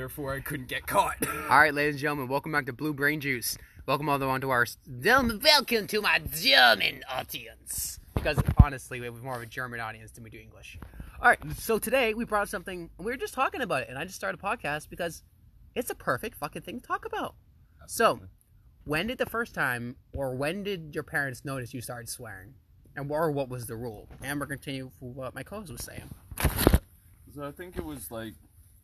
Therefore, I couldn't get caught. All right, ladies and gentlemen, welcome back to Blue Brain Juice. Welcome all the way to our welcome to my German audience. Because honestly, we have more of a German audience than we do English. All right, so today we brought something. We were just talking about it, and I just started a podcast because it's a perfect fucking thing to talk about. So, when did the first time, or when did your parents notice you started swearing, and or what was the rule? And we're continue for what my co-host was saying. So I think it was like.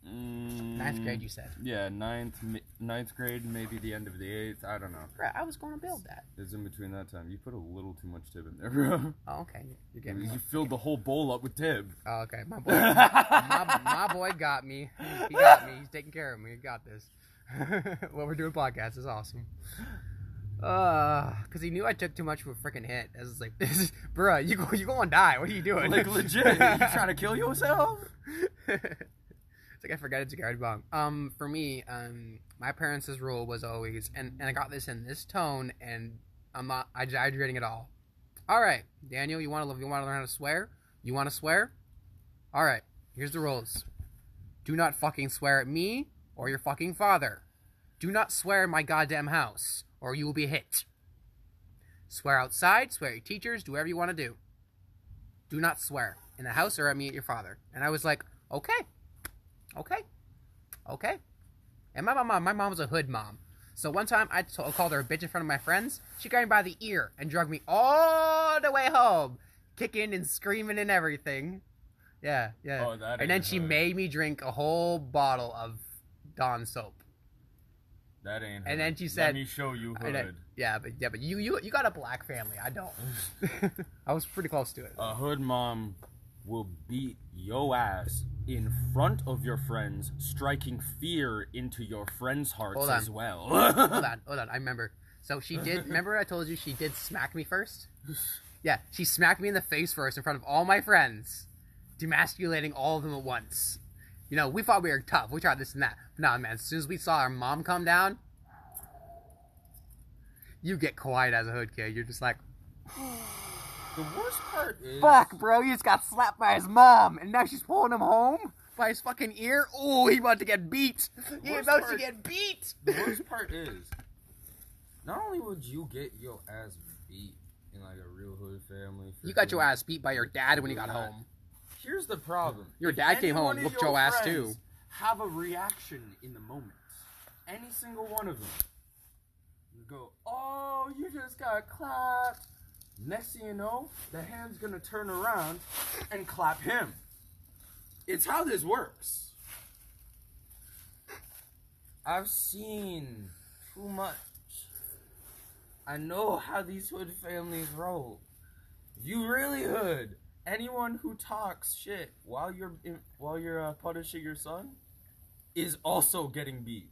Mm, Ninth grade, you said. Yeah, ninth, ninth grade, maybe the end of the eighth. I don't know. Right, I was going to build that. It's in between that time. You put a little too much tib in there, bro. Oh, okay, you're You getting me. filled the whole bowl up with tib. Oh, okay, my boy, my, my boy got me. He got me. He's taking care of me. He got this. what we're doing podcast is awesome. Uh, cause he knew I took too much of a freaking hit. I was like, this is, bruh, you go, you gonna die. What are you doing? Like legit, you trying to kill yourself? I forgot it's a guard bomb. Um, for me, um, my parents' rule was always, and, and I got this in this tone, and I'm not exaggerating at all. All right, Daniel, you want to you want to learn how to swear? You want to swear? All right, here's the rules. Do not fucking swear at me or your fucking father. Do not swear in my goddamn house, or you will be hit. Swear outside, swear at your teachers, do whatever you want to do. Do not swear in the house or at me at your father. And I was like, okay, okay, okay. And my mom, my mom was a hood mom. So one time I called her a bitch in front of my friends. She got me by the ear and dragged me all the way home, kicking and screaming and everything. Yeah, yeah. Oh, and then she hood. made me drink a whole bottle of Dawn soap. That ain't. And then she said, Let me show you I hood. yeah, but yeah, but you you you got a black family. I don't. I was pretty close to it. A hood mom will beat yo ass in front of your friends, striking fear into your friends' hearts Hold on. as well. hold on, hold on. I remember. So she did. Remember, I told you she did smack me first. Yeah, she smacked me in the face first in front of all my friends, demasculating all of them at once. You know, we thought we were tough. We tried this and that. Nah, man. As soon as we saw our mom come down, you get quiet as a hood kid. You're just like, the worst part is. fuck, bro. He just got slapped by his mom, and now she's pulling him home by his fucking ear. Oh, he about to get beat. He about to get beat. The worst part is, not only would you get your ass beat in like a real hood family. You got your ass beat by your dad when you got home. Here's the problem. Your If dad came home, of whooped your ass, too. Have a reaction in the moment. Any single one of them. You go, oh, you just got clapped. Next thing you know, the hand's gonna turn around and clap him. It's how this works. I've seen too much. I know how these hood families roll. You really hood, anyone who talks shit while you're in, while you're uh, punishing your son is also getting beat,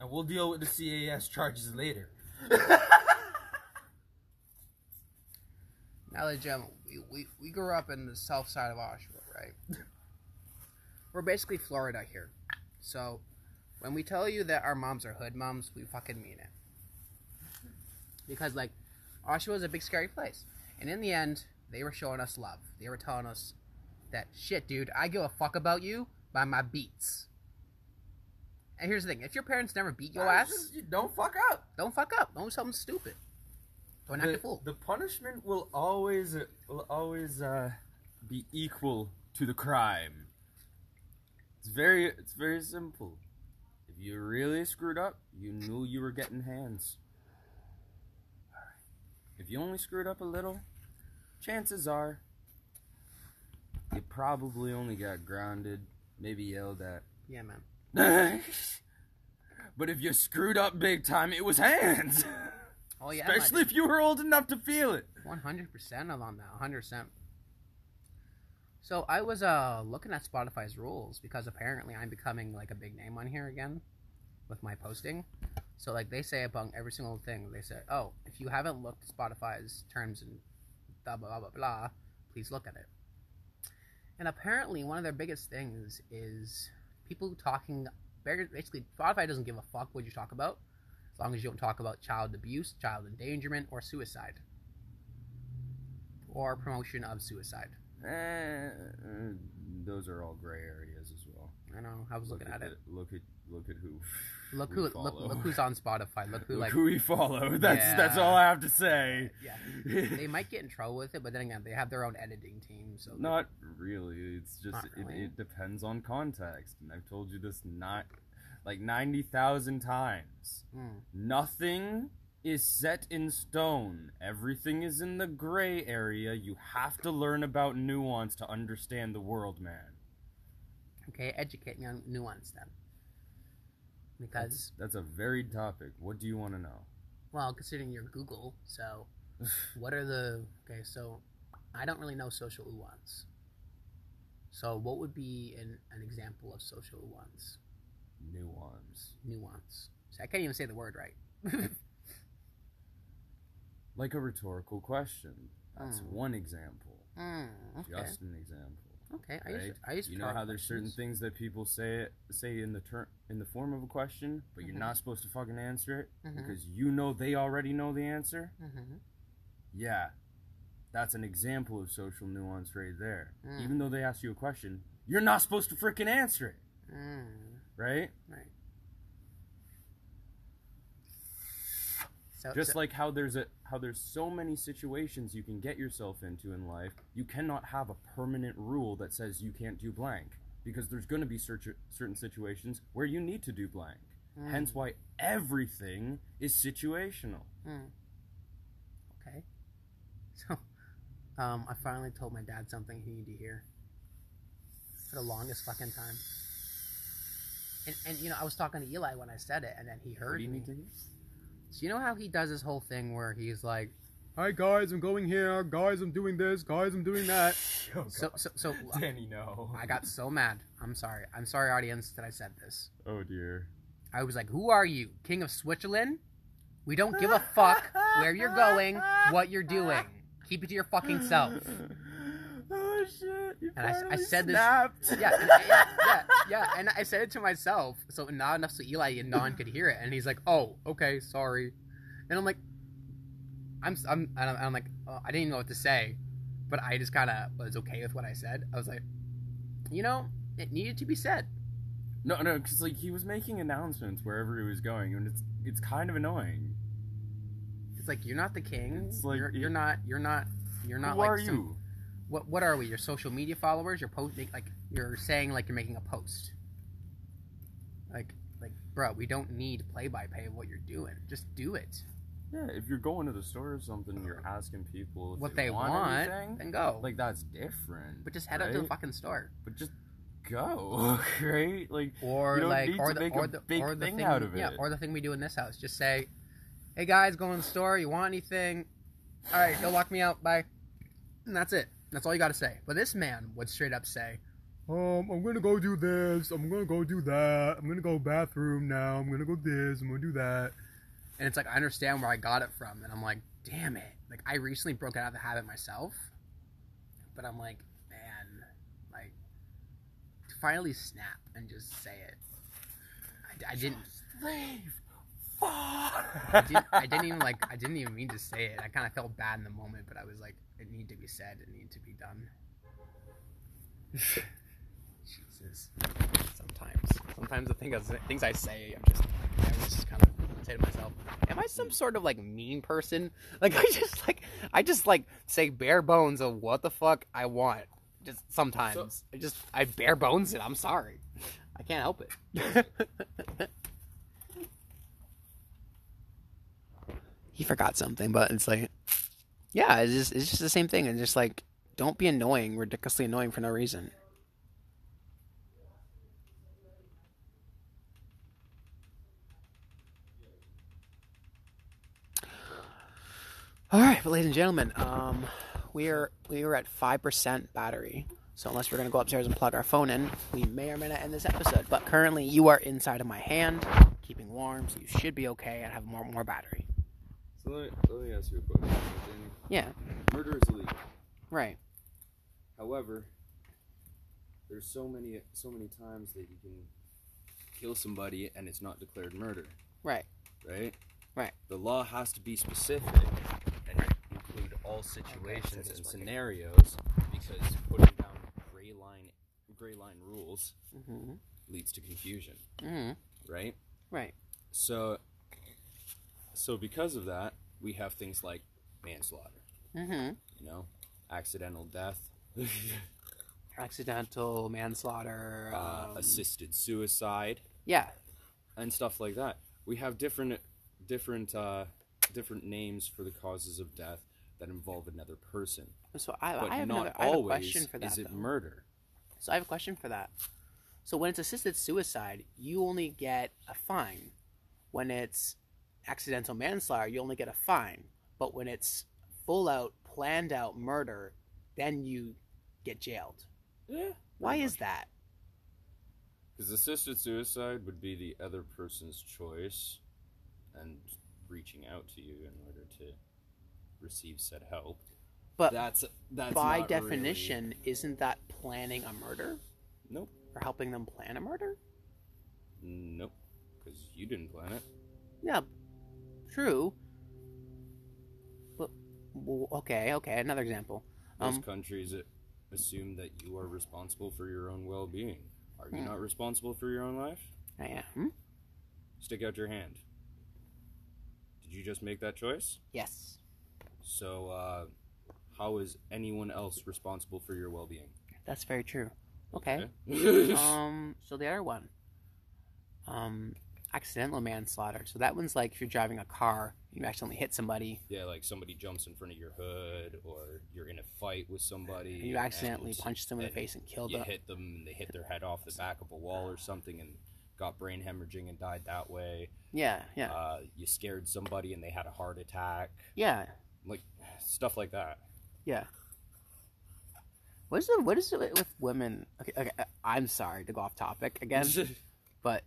and we'll deal with the CAS charges later. Now, ladies and gentlemen, we, we, we grew up in the south side of Oshawa, right? We're basically Florida here. So, when we tell you that our moms are hood moms, we fucking mean it. Because, like, Oshawa is a big, scary place. And in the end, they were showing us love. They were telling us that, shit, dude, I give a fuck about you by my beats. And here's the thing if your parents never beat your ass, just- don't fuck up. don't fuck up. Don't do something stupid. Don't act a The, fool. the punishment will always will always uh, be equal to the crime. It's very it's very simple. If you really screwed up, you knew you were getting hands. If you only screwed up a little, chances are you probably only got grounded, maybe yelled at. Yeah, man. but if you screwed up big time, it was hands. Oh, yeah. Especially if you were old enough to feel it. One hundred percent on that. One hundred percent. So I was uh looking at Spotify's rules because apparently I'm becoming like a big name on here again with my posting. So like they say about every single thing, they say, "Oh, if you haven't looked at Spotify's terms and blah blah blah blah blah, please look at it." And apparently, one of their biggest things is people talking. Basically, Spotify doesn't give a fuck what you talk about, as long as you don't talk about child abuse, child endangerment, or suicide, or promotion of suicide. Eh, uh, those are all gray areas as well. I know. I was looking at it. the- Look at look at who. Look who look, look who's on Spotify. Look who Look like who we follow. That's that's all I have to say. yeah. They might get in trouble with it, but then again, they have their own editing team. So Not really. It's just Not it, it depends on context, and I've told you this not like ninety thousand times. Mm. Nothing is set in stone. Everything is in the gray area. You have to learn about nuance to understand the world, man. Okay, educate me on nuance then. Because That's, that's a varied topic. What do you want to know? well, considering you're Google, so what are the okay? So I don't really know social nuance. So what would be an, an example of social nuance? Nuance. Nuance. So I can't even say the word right. Like a rhetorical question. That's Mm. one example. Mm, okay. Just an example. Okay. I used to, I used You know how there's certain things that people say say in the ter- in the form of a question, but you're Mhm. not supposed to fucking answer it Mhm. because you know they already know the answer. Mm-hmm. Yeah, that's an example of social nuance right there. Mm. Even though they ask you a question, you're not supposed to freaking answer it, Mm, right? right. So, Just so- like how there's a how there's so many situations you can get yourself into in life, you cannot have a permanent rule that says you can't do blank because there's going to be certain certain situations where you need to do blank. Mm, Hence why everything is situational. mm. Okay. So, um, I finally told my dad something he needed to hear for the longest fucking time. And, and you know, I was talking to Eli when I said it, and then he heard What do you me. need? So you know how he does this whole thing where he's like, Hi guys, I'm going here. Guys, I'm doing this. Guys, I'm doing that. so so so. Danny, no. I got so mad. I'm sorry. I'm sorry, audience, that I said this. Oh dear. I was like, "Who are you, King of Switzerland? We don't give a fuck where you're going, what you're doing. Keep it to your fucking self." You And I- I said this- snapped. Yeah, and yeah, yeah, yeah. And I said it to myself, so not enough so Eli and Don could hear it. And he's like, "Oh, okay, sorry." And I'm like, "I'm, I'm, and I'm, I'm like, oh, I didn't even know what to say, but I just kind of was okay with what I said. I was like, you know, it needed to be said. No, no, because like he was making announcements wherever he was going, and it's it's kind of annoying. It's like you're not the king. It's like- you're, you're not. You're not. You're not Who like are some- you? What What are we? Your social media followers? You're post like you're saying like you're making a post. Like like bro, we don't need play by play of what you're doing. Just do it. Yeah, if you're going to the store or something, and you're asking people if what they, want, want, anything, then go. like that's different. but just head up to the fucking store. But just go, right? Like Or like or the or the big or the thing out of it. yeah, or the thing we do in this house. Just say, "Hey guys, go in the store. You want anything? All right, don't lock me out. Bye." And that's it. That's all you got to say. But this man would straight up say, Um, I'm gonna go do this. I'm gonna go do that. I'm gonna go bathroom now. I'm gonna go this. I'm gonna do that. and it's like I understand where I got it from, and I'm like, damn it! Like I recently broke out of the habit myself, but I'm like, man, like to finally snap and just say it. I, I didn't. slave. I didn't, I didn't even like. I didn't even mean to say it. I kind of felt bad in the moment, but I was like, it needed to be said. It needed to be done. Jesus. Sometimes, sometimes the thing things I say, I'm just, I just kind of say to myself, "Am I some sort of like mean person?" Like I just like, I just like say bare bones of what the fuck I want. Just sometimes, I just I bare bones it. I'm sorry, I can't help it. he forgot something, but it's like, yeah, it's just it's just the same thing. And just like, don't be annoying, ridiculously annoying for no reason. All right, but ladies and gentlemen, um, we are we are at five percent battery. So unless we're gonna go upstairs and plug our phone in, we may or may not end this episode. But currently, you are inside of my hand, keeping warm, so you should be okay and have more more battery. So let me, let me ask you a question, Danny. Yeah, Murder is illegal. right. However, there's so many so many times that you can kill somebody and it's not declared murder, Right. right? Right. The law has to be specific and include all situations is and scenarios because putting down gray line gray line rules hmm leads to confusion, Mm-hmm. right? Right. So, so because of that, we have things like manslaughter, Mm-hmm. you know, accidental death, Accidental manslaughter. uh, um, assisted suicide, yeah. and stuff like that. We have different, different, uh, different names for the causes of death that involve another person, So I, but I have, not another, I have a always question for that. is it though. murder. So I have a question for that. So when it's assisted suicide, you only get a fine. When it's accidental manslaughter, you only get a fine. But when it's full out, planned out murder, then you get jailed. Yeah. Why is that? Because assisted suicide would be the other person's choice and reaching out to you in order to receive said help. But That's that's by not really- definition, isn't that planning a murder Nope. or helping them plan a murder? Nope. Because you didn't plan it. Yeah, true. But well, okay, okay. Another example. Most Um, countries assume that you are responsible for your own well-being. Are you Hmm. not responsible for your own life? I am. Stick out your hand. Did you just make that choice? Yes. So, uh, how is anyone else responsible for your well-being? That's very true. Okay. Okay. um. So the other one. Um. Accidental manslaughter. So that one's like if you're driving a car, you accidentally hit somebody, Yeah, like somebody jumps in front of your hood, or you're in a fight with somebody. and you accidentally punch them in the face and kill You them. hit them, and they hit their head off the back of a wall or something, and got brain hemorrhaging and died that way. Yeah. Yeah. Uh, you scared somebody and they had a heart attack, yeah. like stuff like that. Yeah. What is it? What is it with women? Okay. Okay. uh, I'm sorry to go off topic again, but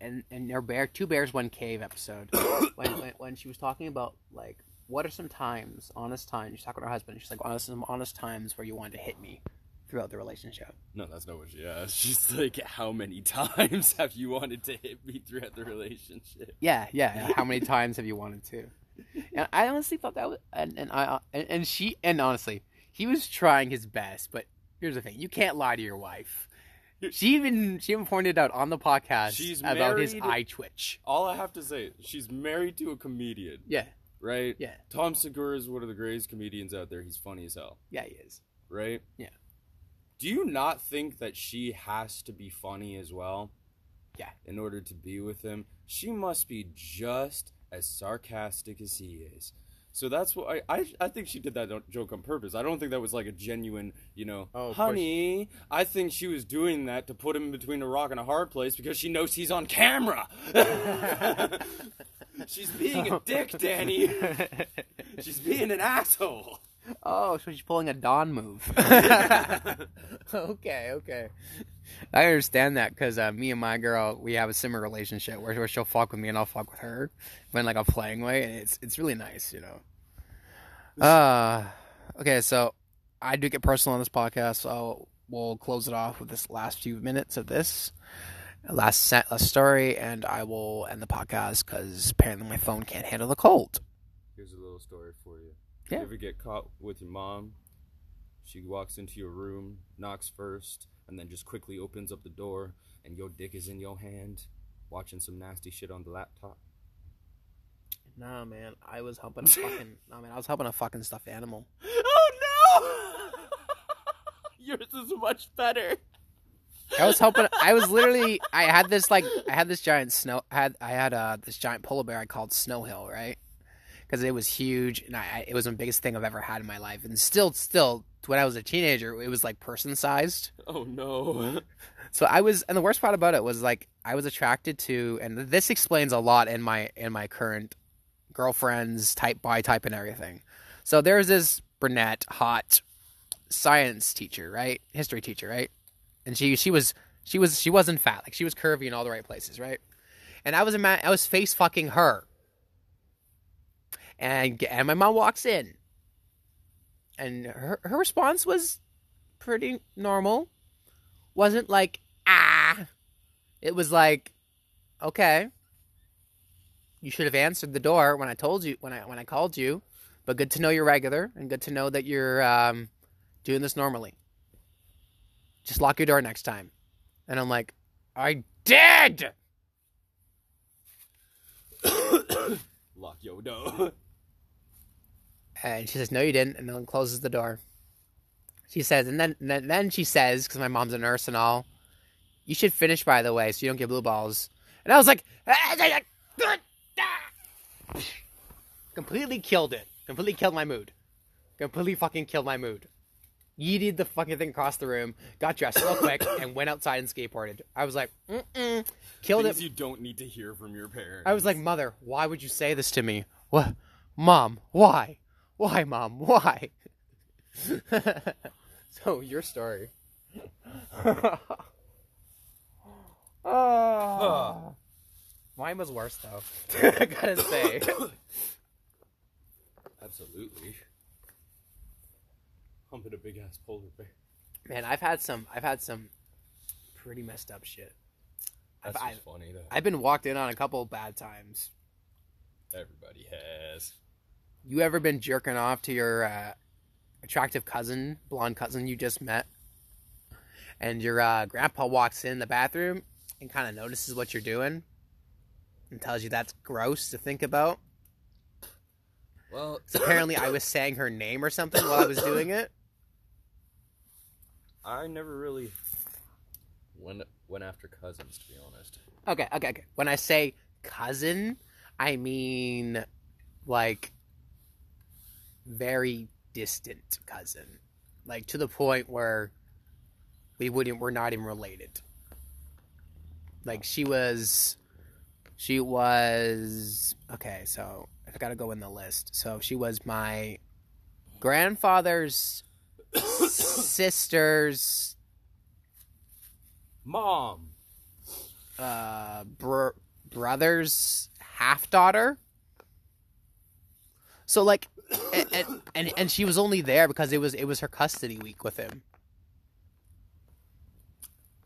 and and their bear two bears one cave episode when, when when she was talking about like what are some times honest times she's talking to her husband she's like honest some honest times where you wanted to hit me throughout the relationship no, that's not what she asked. She's like, how many times have you wanted to hit me throughout the relationship? yeah yeah, yeah. how many times have you wanted to and i honestly thought that was and, and i and, and she and honestly he was trying his best but here's the thing you can't lie to your wife she even she even pointed out on the podcast She's about his married- eye twitch All I have to say, she's married to a comedian, yeah right? yeah Tom Segura is one of the greatest comedians out there. He's funny as hell. yeah he is right? Yeah. Do you not think that she has to be funny as well? Yeah. In order to be with him, she must be just as sarcastic as he is. So that's what I, I I think she did that joke on purpose. I don't think that was like a genuine, you know, Oh, honey. I think she was doing that to put him between a rock and a hard place because she knows he's on camera. She's being a dick, Danny. She's being an asshole. Oh, so she's pulling a Don move. okay, okay. I understand that because uh, me and my girl, we have a similar relationship where, where she'll fuck with me and I'll fuck with her, but in like a playing way, and it's it's really nice, you know. Uh, okay, so I do get personal on this podcast, so we'll close it off with this last few minutes of this last set, last story, and I will end the podcast because apparently my phone can't handle the cold. Here's a little story. Yeah. You ever get caught with your mom? She walks into your room, knocks first, and then just quickly opens up the door, and your dick is in your hand, watching some nasty shit on the laptop. Nah, man, I was helping a fucking. nah, man, I was helping a fucking stuffed animal. Oh no! Yours is much better. I was helping. I was literally. I had this like. I had this giant snow. I had I had uh this giant polar bear I called Snow Hill, right? Because it was huge, and I, it was the biggest thing I've ever had in my life, and still, still, when I was a teenager, it was like person sized. Oh no! So I was, and the worst part about it was like I was attracted to, and this explains a lot in my in my current girlfriends type by type and everything. So there's this brunette, hot science teacher, right? History teacher, right? And she she was she was she wasn't fat, like she was curvy in all the right places, right? And I was ima- I was face fucking her, and and my mom walks in, and her her response was pretty normal. Wasn't like ah. It was like okay. You should have answered the door when i told you when i when i called you but good to know you're regular and good to know that you're um, doing this normally. Just lock your door next time. And i'm like I did! Lock your door. And she says, No, you didn't. And then closes the door. She says, and then, then, then she says, because my mom's a nurse and all, you should finish, by the way, so you don't get blue balls. And I was like, completely killed it. Completely killed my mood. Completely fucking killed my mood. Yeeted the fucking thing across the room, got dressed real quick, and went outside and skateboarded. I was like, mm-mm. Killed Things it. you don't need to hear from your parents. I was like, Mother, why would you say this to me? What? Mom, why? Why, Mom? Why? so, your story. oh. Mine was worse, though. I gotta say. absolutely. Humping a big ass polar bear. Man, I've had some. I've had some pretty messed up shit. That's I've- funny though. I've been walked in on a couple bad times. Everybody has. You ever been jerking off to your uh, attractive cousin, blonde cousin you just met, and your uh, grandpa walks in the bathroom and kind of notices what you're doing and tells you that's gross to think about? Well, So apparently, I was saying her name or something while I was doing it. I never really went went after cousins, to be honest. Okay, okay, okay. When I say cousin, I mean like very distant cousin, like to the point where we wouldn't, we're not even related. Like she was, she was okay. So I got to go in the list. So she was my grandfather's sister's Mom. uh, br- brother's half daughter. So like, and, and and she was only there because it was it was her custody week with him.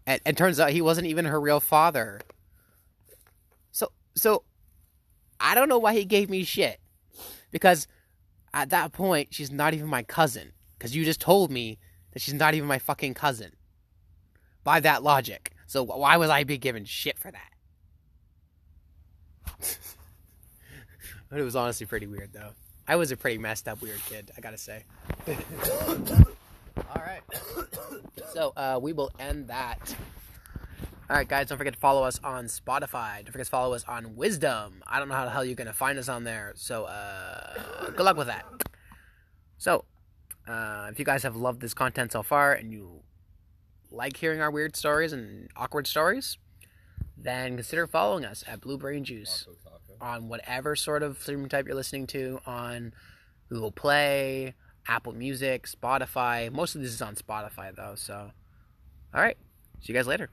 And, and turns out he wasn't even her real father. So so, I don't know why he gave me shit, because at that point she's not even my cousin. Because you just told me that she's not even my fucking cousin. By that logic, so why was I be given shit for that? but it was honestly pretty weird though. I was a pretty messed up weird kid, I gotta say. All right. So uh, we will end that. All right, guys, don't forget to follow us on Spotify. Don't forget to follow us on Wisdom. I don't know how the hell you're gonna find us on there, so uh, good luck with that. So, uh, if you guys have loved this content so far and you like hearing our weird stories and awkward stories, then consider following us at Blue Brain Juice Taco Taco. On whatever sort of streaming type you're listening to on Google Play, Apple Music, Spotify. Most of this is on Spotify though, so all right. See you guys later.